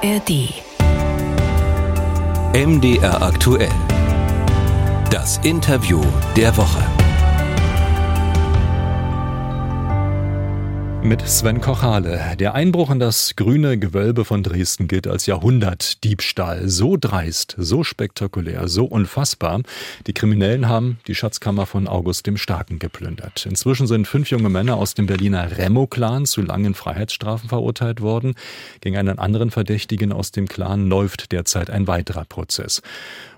ARD. MDR aktuell. Das Interview der Woche. Mit Sven Kochale. Der Einbruch in das grüne Gewölbe von Dresden gilt als Jahrhundertdiebstahl. So dreist, so spektakulär, so unfassbar. Die Kriminellen haben die Schatzkammer von August dem Starken geplündert. Inzwischen sind fünf junge Männer aus dem Berliner Remo-Clan zu langen Freiheitsstrafen verurteilt worden. Gegen einen anderen Verdächtigen aus dem Clan läuft derzeit ein weiterer Prozess.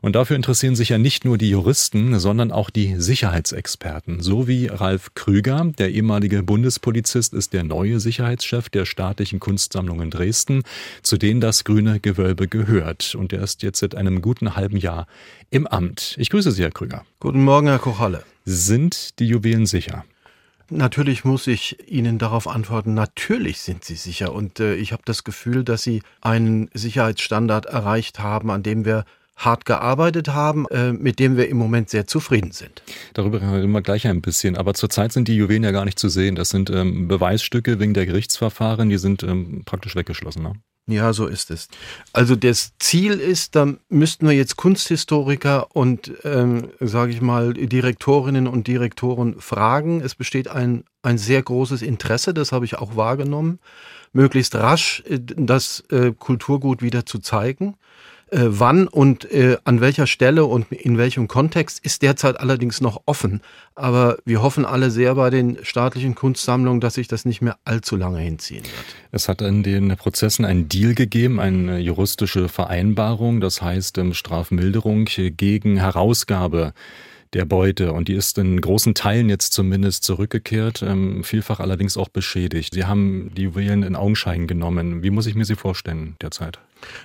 Und dafür interessieren sich ja nicht nur die Juristen, sondern auch die Sicherheitsexperten. So wie Ralf Krüger, der ehemalige Bundespolizist, ist der neue Sicherheitschef der staatlichen Kunstsammlung in Dresden, zu denen das Grüne Gewölbe gehört. Und er ist jetzt seit einem guten halben Jahr im Amt. Ich grüße Sie, Herr Krüger. Guten Morgen, Herr Kochalle. Sind die Juwelen sicher? Natürlich muss ich Ihnen darauf antworten, natürlich sind sie sicher. Und äh, ich habe das Gefühl, dass Sie einen Sicherheitsstandard erreicht haben, an dem wir hart gearbeitet haben, äh, mit dem wir im Moment sehr zufrieden sind. Darüber reden wir gleich ein bisschen. Aber zurzeit sind die Juwelen ja gar nicht zu sehen. Das sind ähm, Beweisstücke wegen der Gerichtsverfahren, die sind ähm, praktisch weggeschlossen. Ne? Ja, so ist es. Also das Ziel ist, da müssten wir jetzt Kunsthistoriker und, ähm, sage ich mal, Direktorinnen und Direktoren fragen. Es besteht ein, ein sehr großes Interesse, das habe ich auch wahrgenommen, möglichst rasch äh, das äh, Kulturgut wieder zu zeigen. Äh, wann und äh, an welcher Stelle und in welchem Kontext ist derzeit allerdings noch offen. Aber wir hoffen alle sehr bei den staatlichen Kunstsammlungen, dass sich das nicht mehr allzu lange hinziehen wird. Es hat in den Prozessen einen Deal gegeben, eine juristische Vereinbarung, das heißt ähm, Strafmilderung gegen Herausgabe der Beute und die ist in großen Teilen jetzt zumindest zurückgekehrt, ähm, vielfach allerdings auch beschädigt. Sie haben die Juwelen in Augenschein genommen. Wie muss ich mir sie vorstellen derzeit?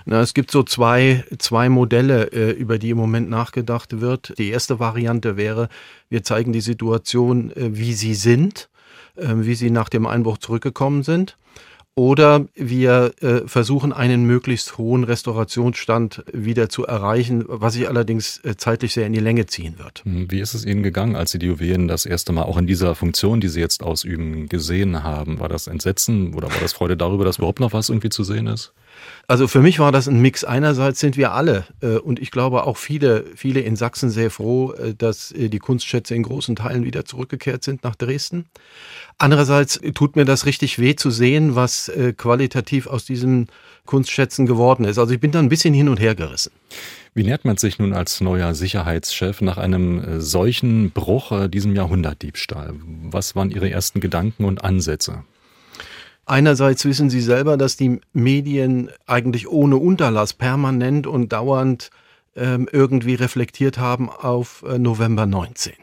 Na, es gibt so zwei, zwei Modelle, äh, über die im Moment nachgedacht wird. Die erste Variante wäre, wir zeigen die Situation, äh, wie sie sind, äh, wie sie nach dem Einbruch zurückgekommen sind. Oder wir äh, versuchen einen möglichst hohen Restaurationsstand wieder zu erreichen, was sich allerdings äh, zeitlich sehr in die Länge ziehen wird. Hm, wie ist es Ihnen gegangen, als Sie die Juwelen das erste Mal auch in dieser Funktion, die Sie jetzt ausüben, gesehen haben? War das Entsetzen oder war das Freude darüber, dass überhaupt noch was irgendwie zu sehen ist? Also für mich war das ein Mix. Einerseits sind wir alle äh, und ich glaube auch viele, viele in Sachsen sehr froh, äh, dass äh, die Kunstschätze in großen Teilen wieder zurückgekehrt sind nach Dresden. Andererseits tut mir das richtig weh zu sehen, was äh, qualitativ aus diesen Kunstschätzen geworden ist. Also ich bin da ein bisschen hin und her gerissen. Wie nährt man sich nun als neuer Sicherheitschef nach einem äh, solchen Bruch, äh, diesem Jahrhundertdiebstahl? Was waren Ihre ersten Gedanken und Ansätze? Einerseits wissen Sie selber, dass die Medien eigentlich ohne Unterlass permanent und dauernd ähm, irgendwie reflektiert haben auf äh, November 19.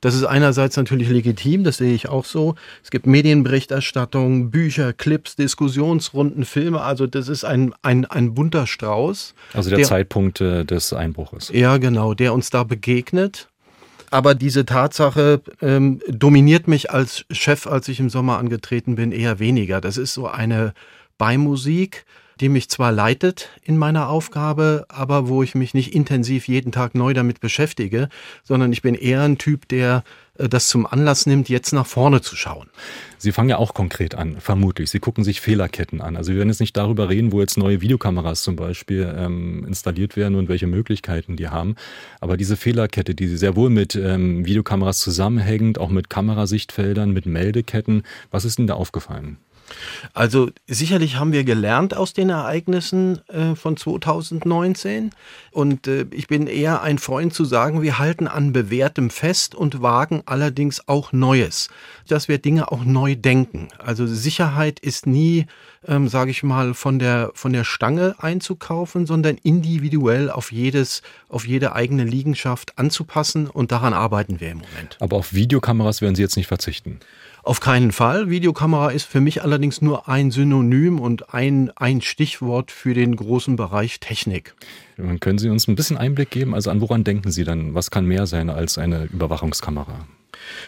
Das ist einerseits natürlich legitim, das sehe ich auch so. Es gibt Medienberichterstattung, Bücher, Clips, Diskussionsrunden, Filme. Also das ist ein, ein, ein bunter Strauß. Also der, der Zeitpunkt äh, des Einbruches. Ja, genau, der uns da begegnet. Aber diese Tatsache ähm, dominiert mich als Chef, als ich im Sommer angetreten bin, eher weniger. Das ist so eine Beimusik, die mich zwar leitet in meiner Aufgabe, aber wo ich mich nicht intensiv jeden Tag neu damit beschäftige, sondern ich bin eher ein Typ, der das zum Anlass nimmt, jetzt nach vorne zu schauen. Sie fangen ja auch konkret an, vermutlich. Sie gucken sich Fehlerketten an. Also wir werden jetzt nicht darüber reden, wo jetzt neue Videokameras zum Beispiel ähm, installiert werden und welche Möglichkeiten die haben. Aber diese Fehlerkette, die sehr wohl mit ähm, Videokameras zusammenhängt, auch mit Kamerasichtfeldern, mit Meldeketten, was ist Ihnen da aufgefallen? Also sicherlich haben wir gelernt aus den Ereignissen äh, von 2019 und äh, ich bin eher ein Freund zu sagen, wir halten an bewährtem fest und wagen allerdings auch Neues, dass wir Dinge auch neu denken. Also Sicherheit ist nie, ähm, sage ich mal, von der von der Stange einzukaufen, sondern individuell auf jedes auf jede eigene Liegenschaft anzupassen und daran arbeiten wir im Moment. Aber auf Videokameras werden Sie jetzt nicht verzichten. Auf keinen Fall. Videokamera ist für mich allerdings nur ein Synonym und ein, ein Stichwort für den großen Bereich Technik. Können Sie uns ein bisschen Einblick geben? Also an woran denken Sie dann? Was kann mehr sein als eine Überwachungskamera?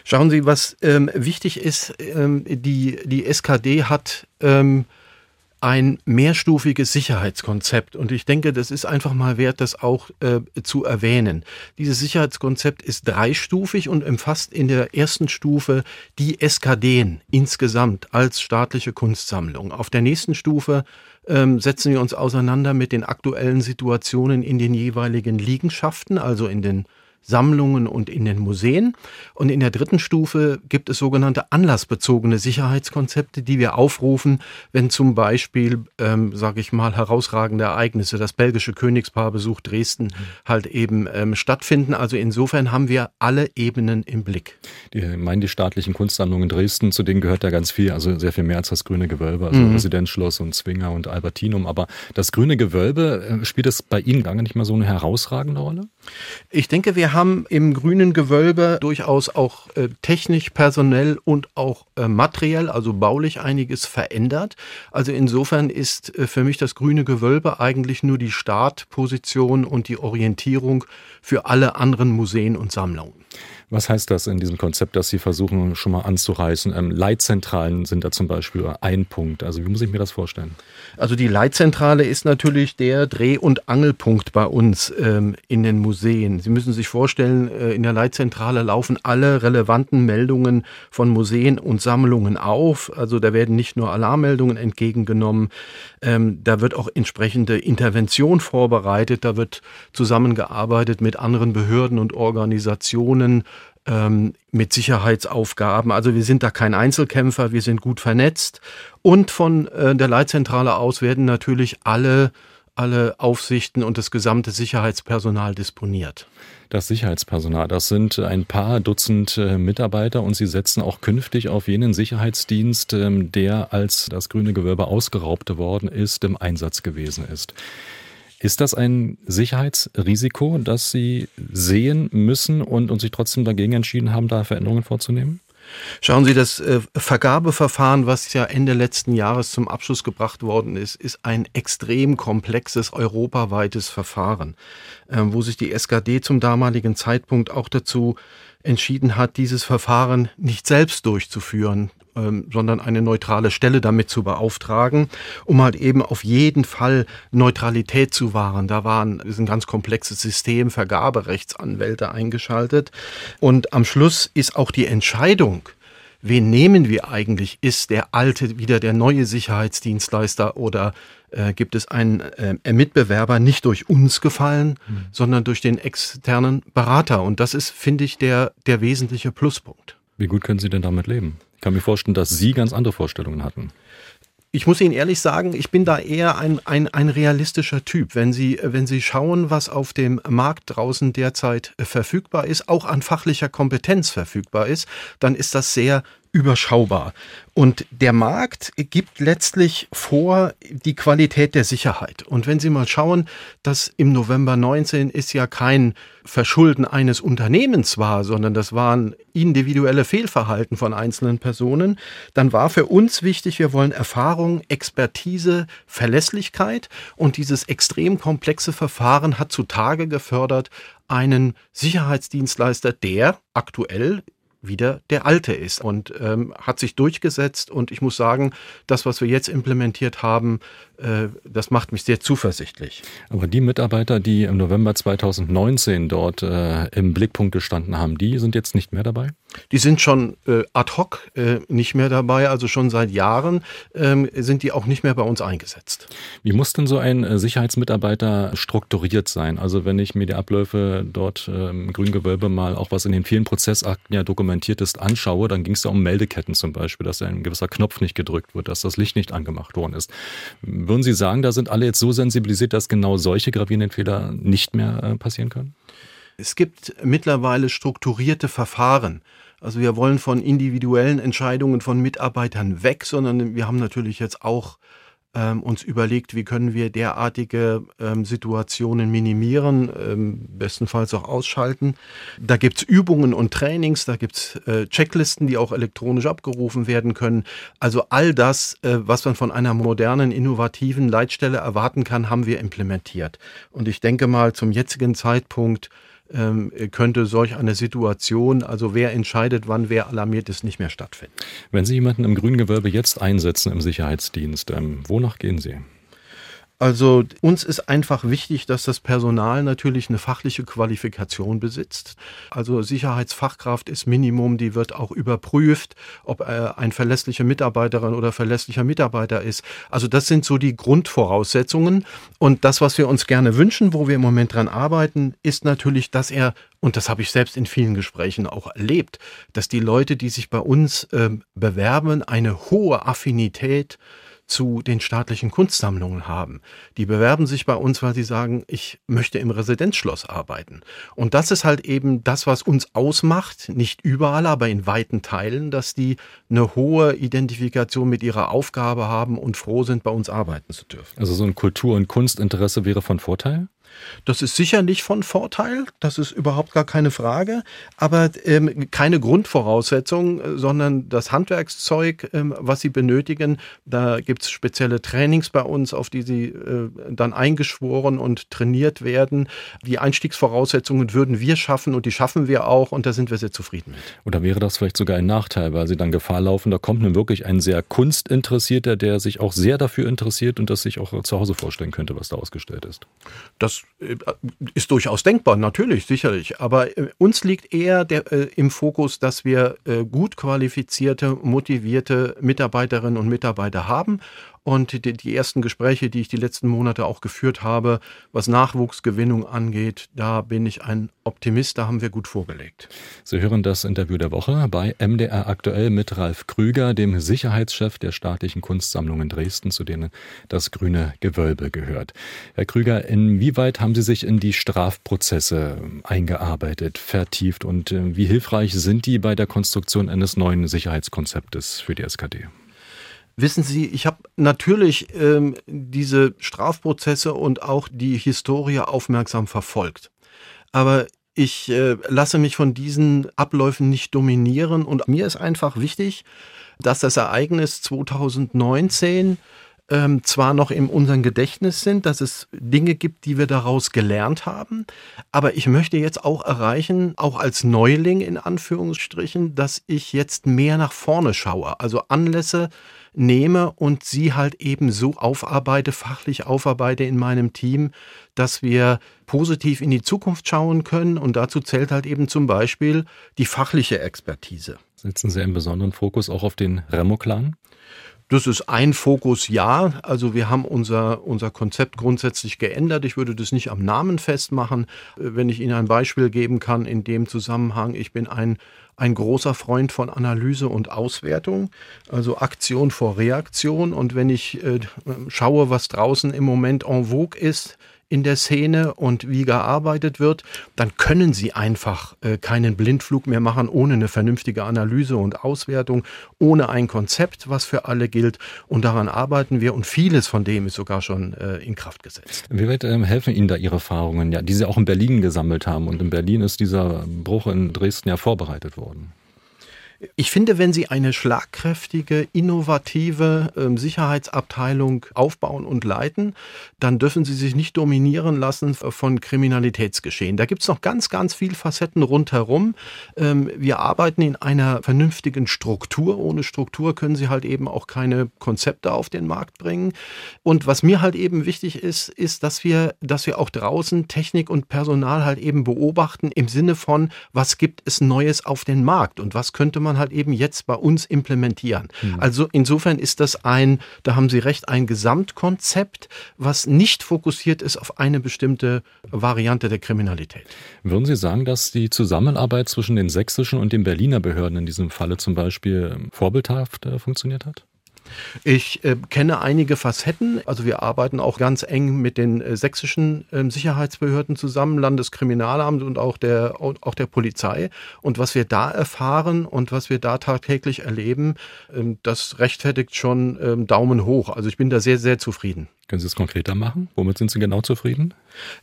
Schauen Sie, was ähm, wichtig ist, ähm, die, die SKD hat ähm, ein mehrstufiges Sicherheitskonzept. Und ich denke, das ist einfach mal wert, das auch äh, zu erwähnen. Dieses Sicherheitskonzept ist dreistufig und umfasst in der ersten Stufe die SKDen insgesamt als staatliche Kunstsammlung. Auf der nächsten Stufe ähm, setzen wir uns auseinander mit den aktuellen Situationen in den jeweiligen Liegenschaften, also in den Sammlungen und in den Museen. Und in der dritten Stufe gibt es sogenannte anlassbezogene Sicherheitskonzepte, die wir aufrufen, wenn zum Beispiel, ähm, sage ich mal, herausragende Ereignisse, das belgische Königspaar besucht Dresden, halt eben ähm, stattfinden. Also insofern haben wir alle Ebenen im Blick. Die meinen die staatlichen Kunstsammlungen Dresden, zu denen gehört ja ganz viel, also sehr viel mehr als das Grüne Gewölbe, also mhm. Residenzschloss und Zwinger und Albertinum. Aber das Grüne Gewölbe, äh, spielt es bei Ihnen gar nicht mal so eine herausragende Rolle? Ich denke, wir haben im grünen Gewölbe durchaus auch äh, technisch, personell und auch äh, materiell, also baulich einiges verändert. Also insofern ist äh, für mich das grüne Gewölbe eigentlich nur die Startposition und die Orientierung für alle anderen Museen und Sammlungen. Was heißt das in diesem Konzept, dass Sie versuchen schon mal anzureißen? Ähm, Leitzentralen sind da zum Beispiel ein Punkt. Also wie muss ich mir das vorstellen? Also die Leitzentrale ist natürlich der Dreh- und Angelpunkt bei uns ähm, in den Museen. Sie müssen sich vorstellen, äh, in der Leitzentrale laufen alle relevanten Meldungen von Museen und Sammlungen auf. Also da werden nicht nur Alarmmeldungen entgegengenommen, ähm, da wird auch entsprechende Intervention vorbereitet, da wird zusammengearbeitet mit anderen Behörden und Organisationen ähm, mit Sicherheitsaufgaben. Also wir sind da kein Einzelkämpfer, wir sind gut vernetzt. Und von äh, der Leitzentrale aus werden natürlich alle, alle Aufsichten und das gesamte Sicherheitspersonal disponiert. Das Sicherheitspersonal, das sind ein paar Dutzend äh, Mitarbeiter und sie setzen auch künftig auf jenen Sicherheitsdienst, ähm, der als das grüne Gewölbe ausgeraubt worden ist, im Einsatz gewesen ist. Ist das ein Sicherheitsrisiko, das Sie sehen müssen und, und sich trotzdem dagegen entschieden haben, da Veränderungen vorzunehmen? Schauen Sie, das äh, Vergabeverfahren, was ja Ende letzten Jahres zum Abschluss gebracht worden ist, ist ein extrem komplexes europaweites Verfahren, äh, wo sich die SKD zum damaligen Zeitpunkt auch dazu entschieden hat, dieses Verfahren nicht selbst durchzuführen, ähm, sondern eine neutrale Stelle damit zu beauftragen, um halt eben auf jeden Fall Neutralität zu wahren. Da waren ist ein ganz komplexes System, Vergaberechtsanwälte eingeschaltet. Und am Schluss ist auch die Entscheidung, wen nehmen wir eigentlich? Ist der alte wieder der neue Sicherheitsdienstleister oder äh, gibt es einen äh, Mitbewerber nicht durch uns gefallen, mhm. sondern durch den externen Berater? Und das ist, finde ich, der, der wesentliche Pluspunkt. Wie gut können Sie denn damit leben? Ich kann mir vorstellen, dass Sie ganz andere Vorstellungen hatten. Ich muss Ihnen ehrlich sagen, ich bin da eher ein, ein, ein realistischer Typ. Wenn Sie, wenn Sie schauen, was auf dem Markt draußen derzeit verfügbar ist, auch an fachlicher Kompetenz verfügbar ist, dann ist das sehr überschaubar. Und der Markt gibt letztlich vor die Qualität der Sicherheit. Und wenn Sie mal schauen, dass im November 19 ist ja kein Verschulden eines Unternehmens war, sondern das waren individuelle Fehlverhalten von einzelnen Personen, dann war für uns wichtig, wir wollen Erfahrung, Expertise, Verlässlichkeit und dieses extrem komplexe Verfahren hat zutage gefördert, einen Sicherheitsdienstleister, der aktuell wieder der alte ist und ähm, hat sich durchgesetzt. Und ich muss sagen, das, was wir jetzt implementiert haben, äh, das macht mich sehr zuversichtlich. Aber die Mitarbeiter, die im November 2019 dort äh, im Blickpunkt gestanden haben, die sind jetzt nicht mehr dabei? Die sind schon äh, ad hoc äh, nicht mehr dabei, also schon seit Jahren ähm, sind die auch nicht mehr bei uns eingesetzt. Wie muss denn so ein äh, Sicherheitsmitarbeiter strukturiert sein? Also wenn ich mir die Abläufe dort äh, im Grüngewölbe mal auch was in den vielen Prozessakten ja dokumentiert ist anschaue, dann ging es ja um Meldeketten zum Beispiel, dass ein gewisser Knopf nicht gedrückt wird, dass das Licht nicht angemacht worden ist. Würden Sie sagen, da sind alle jetzt so sensibilisiert, dass genau solche gravierenden Fehler nicht mehr äh, passieren können? Es gibt mittlerweile strukturierte Verfahren. Also wir wollen von individuellen Entscheidungen von Mitarbeitern weg, sondern wir haben natürlich jetzt auch ähm, uns überlegt, wie können wir derartige ähm, Situationen minimieren, ähm, bestenfalls auch ausschalten. Da gibt's Übungen und Trainings, da gibt's äh, Checklisten, die auch elektronisch abgerufen werden können. Also all das, äh, was man von einer modernen, innovativen Leitstelle erwarten kann, haben wir implementiert. Und ich denke mal, zum jetzigen Zeitpunkt ähm, könnte solch eine Situation, also wer entscheidet, wann wer alarmiert ist, nicht mehr stattfinden. Wenn Sie jemanden im Grüngewölbe jetzt einsetzen im Sicherheitsdienst, ähm, wonach gehen Sie? Also uns ist einfach wichtig, dass das Personal natürlich eine fachliche Qualifikation besitzt. Also Sicherheitsfachkraft ist Minimum, die wird auch überprüft, ob er ein verlässlicher Mitarbeiterin oder verlässlicher Mitarbeiter ist. Also das sind so die Grundvoraussetzungen. Und das, was wir uns gerne wünschen, wo wir im Moment dran arbeiten, ist natürlich, dass er und das habe ich selbst in vielen Gesprächen auch erlebt, dass die Leute, die sich bei uns äh, bewerben, eine hohe Affinität zu den staatlichen Kunstsammlungen haben. Die bewerben sich bei uns, weil sie sagen, ich möchte im Residenzschloss arbeiten. Und das ist halt eben das, was uns ausmacht, nicht überall, aber in weiten Teilen, dass die eine hohe Identifikation mit ihrer Aufgabe haben und froh sind, bei uns arbeiten zu dürfen. Also so ein Kultur- und Kunstinteresse wäre von Vorteil? Das ist sicherlich von Vorteil, das ist überhaupt gar keine Frage, aber ähm, keine Grundvoraussetzung, sondern das Handwerkszeug, ähm, was Sie benötigen. Da gibt es spezielle Trainings bei uns, auf die Sie äh, dann eingeschworen und trainiert werden. Die Einstiegsvoraussetzungen würden wir schaffen und die schaffen wir auch und da sind wir sehr zufrieden mit. Oder wäre das vielleicht sogar ein Nachteil, weil Sie dann Gefahr laufen, da kommt nun wirklich ein sehr Kunstinteressierter, der sich auch sehr dafür interessiert und das sich auch zu Hause vorstellen könnte, was da ausgestellt ist? Das äh, ist durchaus denkbar, natürlich, sicherlich. Aber äh, uns liegt eher der, äh, im Fokus, dass wir äh, gut qualifizierte, motivierte Mitarbeiterinnen und Mitarbeiter haben und die, die, ersten Gespräche, die ich die letzten Monate auch geführt habe, was Nachwuchsgewinnung angeht, da bin ich ein Optimist, da haben wir gut vorgelegt. Sie hören das Interview der Woche bei MDR aktuell mit Ralf Krüger, dem Sicherheitschef der staatlichen Kunstsammlung in Dresden, zu denen das Grüne Gewölbe gehört. Herr Krüger, inwieweit haben Sie sich in die Strafprozesse eingearbeitet, vertieft und äh, wie hilfreich sind die bei der Konstruktion eines neuen Sicherheitskonzeptes für die SKD? Wissen Sie, ich habe natürlich ähm, diese Strafprozesse und auch die Historie aufmerksam verfolgt. Aber ich äh, lasse mich von diesen Abläufen nicht dominieren und mir ist einfach wichtig, dass das Ereignis 2019 ähm, zwar noch in unserem Gedächtnis sind, dass es Dinge gibt, die wir daraus gelernt haben, aber ich möchte jetzt auch erreichen, auch als Neuling in Anführungsstrichen, dass ich jetzt mehr nach vorne schaue, also Anlässe nehme und sie halt eben so aufarbeite, fachlich aufarbeite in meinem Team, dass wir positiv in die Zukunft schauen können und dazu zählt halt eben zum Beispiel die fachliche Expertise. Setzen Sie einen besonderen Fokus auch auf den Remo-Clan? Das ist ein Fokus, ja. Also wir haben unser, unser Konzept grundsätzlich geändert. Ich würde das nicht am Namen festmachen. Wenn ich Ihnen ein Beispiel geben kann in dem Zusammenhang, ich bin ein, ein großer Freund von Analyse und Auswertung, also Aktion vor Reaktion. Und wenn ich äh, schaue, was draußen im Moment en vogue ist, in der Szene und wie gearbeitet wird, dann können sie einfach äh, keinen Blindflug mehr machen ohne eine vernünftige Analyse und Auswertung, ohne ein Konzept, was für alle gilt. Und daran arbeiten wir und vieles von dem ist sogar schon äh, in Kraft gesetzt. Wie weit ähm, helfen Ihnen da Ihre Erfahrungen, ja, die Sie auch in Berlin gesammelt haben? Und in Berlin ist dieser Bruch in Dresden ja vorbereitet worden. Ich finde, wenn Sie eine schlagkräftige, innovative äh, Sicherheitsabteilung aufbauen und leiten, dann dürfen Sie sich nicht dominieren lassen von Kriminalitätsgeschehen. Da gibt es noch ganz, ganz viele Facetten rundherum. Ähm, wir arbeiten in einer vernünftigen Struktur. Ohne Struktur können Sie halt eben auch keine Konzepte auf den Markt bringen. Und was mir halt eben wichtig ist, ist, dass wir, dass wir auch draußen Technik und Personal halt eben beobachten im Sinne von, was gibt es Neues auf den Markt und was könnte man man halt eben jetzt bei uns implementieren. Mhm. Also insofern ist das ein, da haben Sie recht, ein Gesamtkonzept, was nicht fokussiert ist auf eine bestimmte Variante der Kriminalität. Würden Sie sagen, dass die Zusammenarbeit zwischen den sächsischen und den Berliner Behörden in diesem Falle zum Beispiel vorbildhaft äh, funktioniert hat? Ich äh, kenne einige Facetten. Also wir arbeiten auch ganz eng mit den äh, sächsischen äh, Sicherheitsbehörden zusammen, Landeskriminalamt und auch der, auch der Polizei. Und was wir da erfahren und was wir da tagtäglich erleben, ähm, das rechtfertigt schon ähm, Daumen hoch. Also ich bin da sehr, sehr zufrieden. Können Sie es konkreter machen? Womit sind Sie genau zufrieden?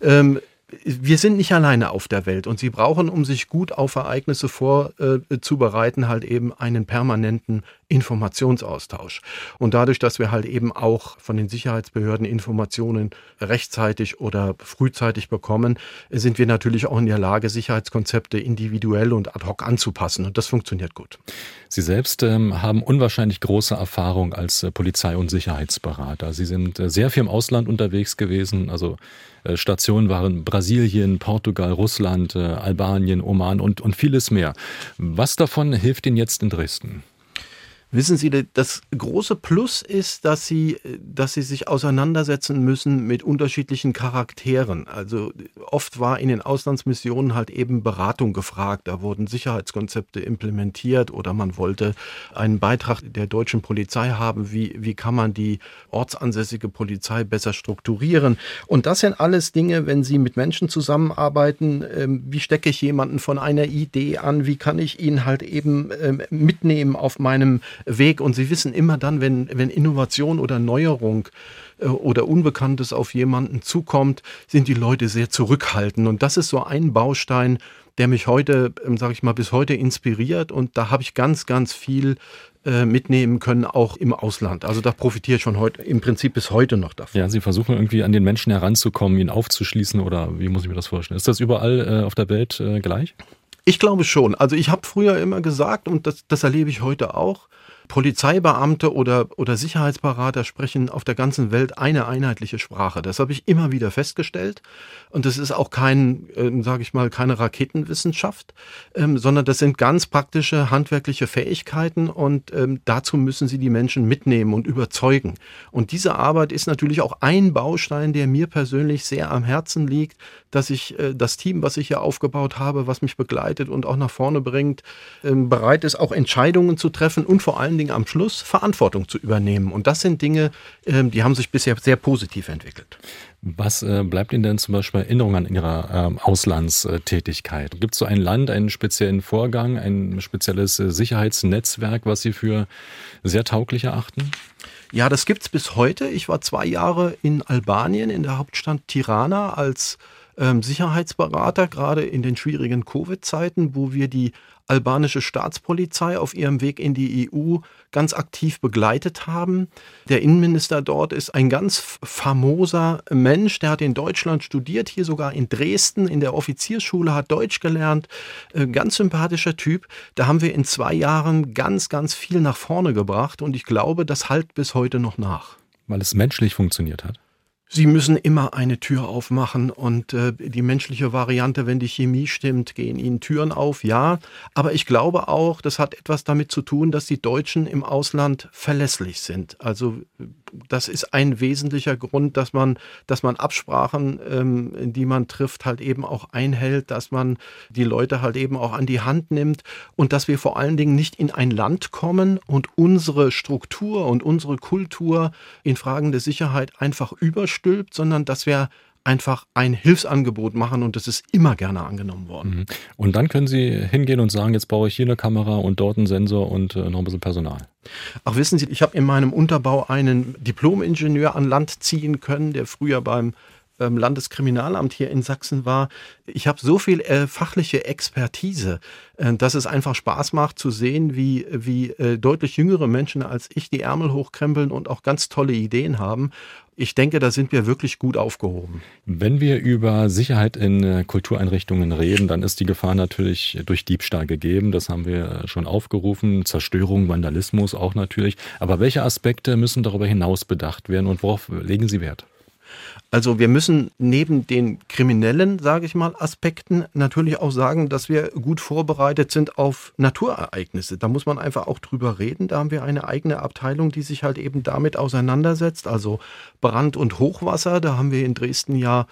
Ähm, wir sind nicht alleine auf der Welt und sie brauchen, um sich gut auf Ereignisse vorzubereiten, halt eben einen permanenten Informationsaustausch. Und dadurch, dass wir halt eben auch von den Sicherheitsbehörden Informationen rechtzeitig oder frühzeitig bekommen, sind wir natürlich auch in der Lage, Sicherheitskonzepte individuell und ad hoc anzupassen. Und das funktioniert gut. Sie selbst ähm, haben unwahrscheinlich große Erfahrung als äh, Polizei- und Sicherheitsberater. Sie sind äh, sehr viel im Ausland unterwegs gewesen. Also äh, Stationen waren Brasilien, Portugal, Russland, äh, Albanien, Oman und, und vieles mehr. Was davon hilft Ihnen jetzt in Dresden? Wissen Sie, das große Plus ist, dass Sie, dass Sie sich auseinandersetzen müssen mit unterschiedlichen Charakteren. Also oft war in den Auslandsmissionen halt eben Beratung gefragt. Da wurden Sicherheitskonzepte implementiert oder man wollte einen Beitrag der deutschen Polizei haben. Wie, wie kann man die ortsansässige Polizei besser strukturieren? Und das sind alles Dinge, wenn Sie mit Menschen zusammenarbeiten. Ähm, wie stecke ich jemanden von einer Idee an? Wie kann ich ihn halt eben ähm, mitnehmen auf meinem Weg. Und Sie wissen immer dann, wenn, wenn Innovation oder Neuerung äh, oder Unbekanntes auf jemanden zukommt, sind die Leute sehr zurückhaltend. Und das ist so ein Baustein, der mich heute, ähm, sage ich mal, bis heute inspiriert. Und da habe ich ganz, ganz viel äh, mitnehmen können, auch im Ausland. Also da profitiere ich schon heute, im Prinzip bis heute noch davon. Ja, Sie versuchen irgendwie an den Menschen heranzukommen, ihn aufzuschließen oder wie muss ich mir das vorstellen? Ist das überall äh, auf der Welt äh, gleich? Ich glaube schon. Also ich habe früher immer gesagt, und das, das erlebe ich heute auch, Polizeibeamte oder, oder Sicherheitsberater sprechen auf der ganzen Welt eine einheitliche Sprache. Das habe ich immer wieder festgestellt. Und das ist auch kein, äh, sage ich mal, keine Raketenwissenschaft, ähm, sondern das sind ganz praktische handwerkliche Fähigkeiten und ähm, dazu müssen sie die Menschen mitnehmen und überzeugen. Und diese Arbeit ist natürlich auch ein Baustein, der mir persönlich sehr am Herzen liegt, dass ich äh, das Team, was ich hier aufgebaut habe, was mich begleitet und auch nach vorne bringt, ähm, bereit ist, auch Entscheidungen zu treffen und vor allen Dingen am Schluss Verantwortung zu übernehmen. Und das sind Dinge, ähm, die haben sich bisher sehr positiv entwickelt. Was äh, bleibt Ihnen denn zum Beispiel Erinnerung an Ihrer ähm, Auslandstätigkeit? Gibt es so ein Land, einen speziellen Vorgang, ein spezielles äh, Sicherheitsnetzwerk, was Sie für sehr tauglich erachten? Ja, das gibt es bis heute. Ich war zwei Jahre in Albanien, in der Hauptstadt Tirana, als ähm, Sicherheitsberater, gerade in den schwierigen Covid-Zeiten, wo wir die albanische Staatspolizei auf ihrem Weg in die EU ganz aktiv begleitet haben. Der Innenminister dort ist ein ganz famoser Mensch, der hat in Deutschland studiert, hier sogar in Dresden in der Offiziersschule, hat Deutsch gelernt, äh, ganz sympathischer Typ. Da haben wir in zwei Jahren ganz, ganz viel nach vorne gebracht und ich glaube, das halt bis heute noch nach. Weil es menschlich funktioniert hat? Sie müssen immer eine Tür aufmachen und äh, die menschliche Variante, wenn die Chemie stimmt, gehen ihnen Türen auf, ja. Aber ich glaube auch, das hat etwas damit zu tun, dass die Deutschen im Ausland verlässlich sind. Also das ist ein wesentlicher Grund, dass man, dass man Absprachen, ähm, die man trifft, halt eben auch einhält, dass man die Leute halt eben auch an die Hand nimmt und dass wir vor allen Dingen nicht in ein Land kommen und unsere Struktur und unsere Kultur in Fragen der Sicherheit einfach überstülpt, sondern dass wir einfach ein Hilfsangebot machen und das ist immer gerne angenommen worden. Mhm. Und dann können Sie hingehen und sagen, jetzt brauche ich hier eine Kamera und dort einen Sensor und äh, noch ein bisschen Personal. Ach, wissen Sie, ich habe in meinem Unterbau einen Diplom-Ingenieur an Land ziehen können, der früher beim ähm, Landeskriminalamt hier in Sachsen war. Ich habe so viel äh, fachliche Expertise, äh, dass es einfach Spaß macht zu sehen, wie, wie äh, deutlich jüngere Menschen als ich die Ärmel hochkrempeln und auch ganz tolle Ideen haben. Ich denke, da sind wir wirklich gut aufgehoben. Wenn wir über Sicherheit in äh, Kultureinrichtungen reden, dann ist die Gefahr natürlich durch Diebstahl gegeben. Das haben wir schon aufgerufen. Zerstörung, Vandalismus auch natürlich. Aber welche Aspekte müssen darüber hinaus bedacht werden und worauf legen Sie Wert? Also wir müssen neben den kriminellen, sage ich mal, Aspekten natürlich auch sagen, dass wir gut vorbereitet sind auf Naturereignisse. Da muss man einfach auch drüber reden. Da haben wir eine eigene Abteilung, die sich halt eben damit auseinandersetzt. Also Brand- und Hochwasser, da haben wir in Dresden ja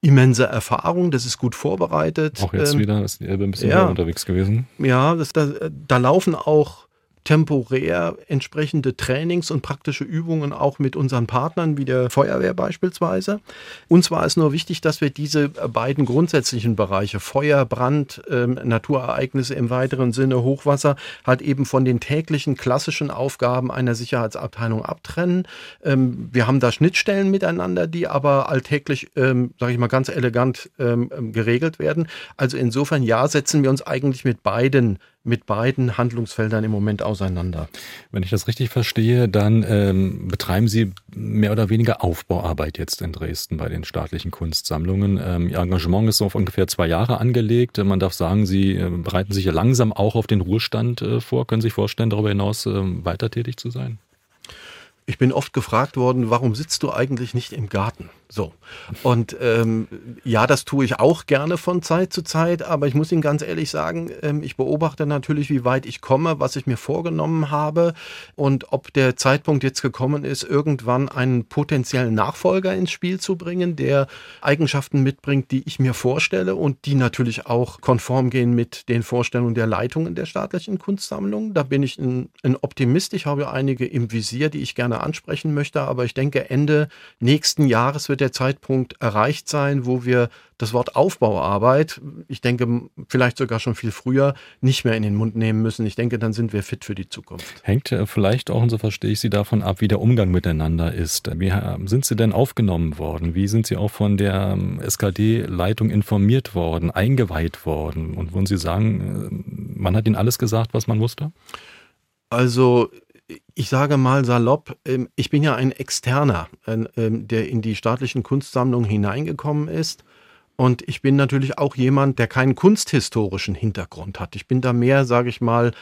immense Erfahrung, das ist gut vorbereitet. Auch jetzt ähm, wieder, ist die Elbe ein bisschen ja, unterwegs gewesen. Ja, das, da, da laufen auch temporär entsprechende Trainings und praktische Übungen auch mit unseren Partnern wie der Feuerwehr beispielsweise. Uns war es nur wichtig, dass wir diese beiden grundsätzlichen Bereiche Feuer, Brand, ähm, Naturereignisse im weiteren Sinne, Hochwasser, halt eben von den täglichen klassischen Aufgaben einer Sicherheitsabteilung abtrennen. Ähm, wir haben da Schnittstellen miteinander, die aber alltäglich, ähm, sage ich mal, ganz elegant ähm, geregelt werden. Also insofern ja, setzen wir uns eigentlich mit beiden mit beiden Handlungsfeldern im Moment auseinander. Wenn ich das richtig verstehe, dann ähm, betreiben Sie mehr oder weniger Aufbauarbeit jetzt in Dresden bei den staatlichen Kunstsammlungen. Ähm, Ihr Engagement ist auf ungefähr zwei Jahre angelegt. Man darf sagen, Sie äh, bereiten sich ja langsam auch auf den Ruhestand äh, vor. Können Sie sich vorstellen, darüber hinaus äh, weiter tätig zu sein? Ich bin oft gefragt worden, warum sitzt du eigentlich nicht im Garten? So. Und ähm, ja, das tue ich auch gerne von Zeit zu Zeit, aber ich muss Ihnen ganz ehrlich sagen, ähm, ich beobachte natürlich, wie weit ich komme, was ich mir vorgenommen habe und ob der Zeitpunkt jetzt gekommen ist, irgendwann einen potenziellen Nachfolger ins Spiel zu bringen, der Eigenschaften mitbringt, die ich mir vorstelle und die natürlich auch konform gehen mit den Vorstellungen der Leitungen der staatlichen Kunstsammlung. Da bin ich ein, ein Optimist. Ich habe einige im Visier, die ich gerne ansprechen möchte, aber ich denke, Ende nächsten Jahres wird wird der Zeitpunkt erreicht sein, wo wir das Wort Aufbauarbeit, ich denke vielleicht sogar schon viel früher, nicht mehr in den Mund nehmen müssen. Ich denke, dann sind wir fit für die Zukunft. Hängt äh, vielleicht auch, und so verstehe ich Sie, davon ab, wie der Umgang miteinander ist. Wie sind Sie denn aufgenommen worden? Wie sind Sie auch von der ähm, SKD-Leitung informiert worden, eingeweiht worden? Und würden Sie sagen, äh, man hat Ihnen alles gesagt, was man wusste? Also ich sage mal salopp, ähm, ich bin ja ein Externer, ähm, der in die staatlichen Kunstsammlungen hineingekommen ist. Und ich bin natürlich auch jemand, der keinen kunsthistorischen Hintergrund hat. Ich bin da mehr, sage ich mal,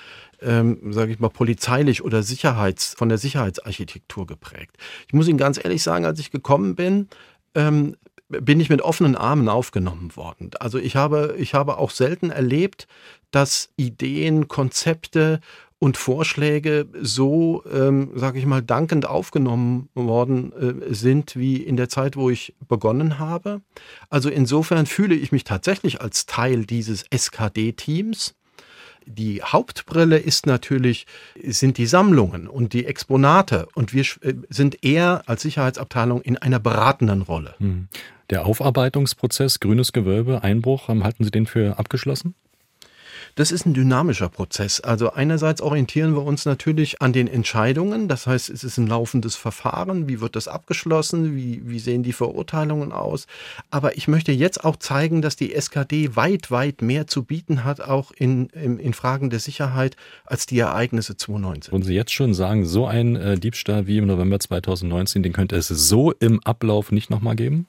ähm, sage ich mal, polizeilich oder Sicherheits, von der Sicherheitsarchitektur geprägt. Ich muss Ihnen ganz ehrlich sagen, als ich gekommen bin, ähm, bin ich mit offenen Armen aufgenommen worden. Also ich habe, ich habe auch selten erlebt, dass Ideen, Konzepte und Vorschläge so, ähm, sage ich mal, dankend aufgenommen worden äh, sind wie in der Zeit, wo ich begonnen habe. Also insofern fühle ich mich tatsächlich als Teil dieses SKD-Teams. Die Hauptbrille ist natürlich, sind die Sammlungen und die Exponate und wir äh, sind eher als Sicherheitsabteilung in einer beratenden Rolle. Hm. Der Aufarbeitungsprozess, grünes Gewölbe, Einbruch, ähm, halten Sie den für abgeschlossen? Das ist ein dynamischer Prozess. Also einerseits orientieren wir uns natürlich an den Entscheidungen. Das heißt, es ist ein laufendes Verfahren. Wie wird das abgeschlossen? Wie, wie sehen die Verurteilungen aus? Aber ich möchte jetzt auch zeigen, dass die SKD weit, weit mehr zu bieten hat, auch in, in, in Fragen der Sicherheit, als die Ereignisse 2019. Und Sie jetzt schon sagen, so ein äh, Diebstahl wie im November 2019, den könnte es so im Ablauf nicht nochmal geben?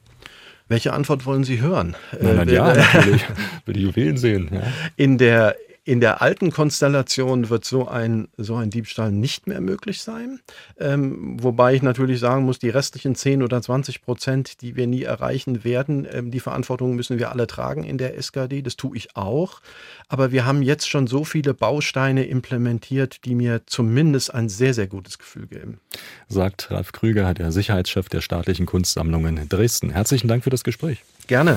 Welche Antwort wollen Sie hören? Nein, nein, äh, ja, natürlich. Will die Juwelen sehen. Ja. In der in der alten Konstellation wird so ein, so ein Diebstahl nicht mehr möglich sein. Ähm, wobei ich natürlich sagen muss, die restlichen 10 oder 20 Prozent, die wir nie erreichen werden, ähm, die Verantwortung müssen wir alle tragen in der SKD. Das tue ich auch. Aber wir haben jetzt schon so viele Bausteine implementiert, die mir zumindest ein sehr, sehr gutes Gefühl geben. Sagt Ralf Krüger, der Sicherheitschef der staatlichen Kunstsammlungen in Dresden. Herzlichen Dank für das Gespräch. Gerne.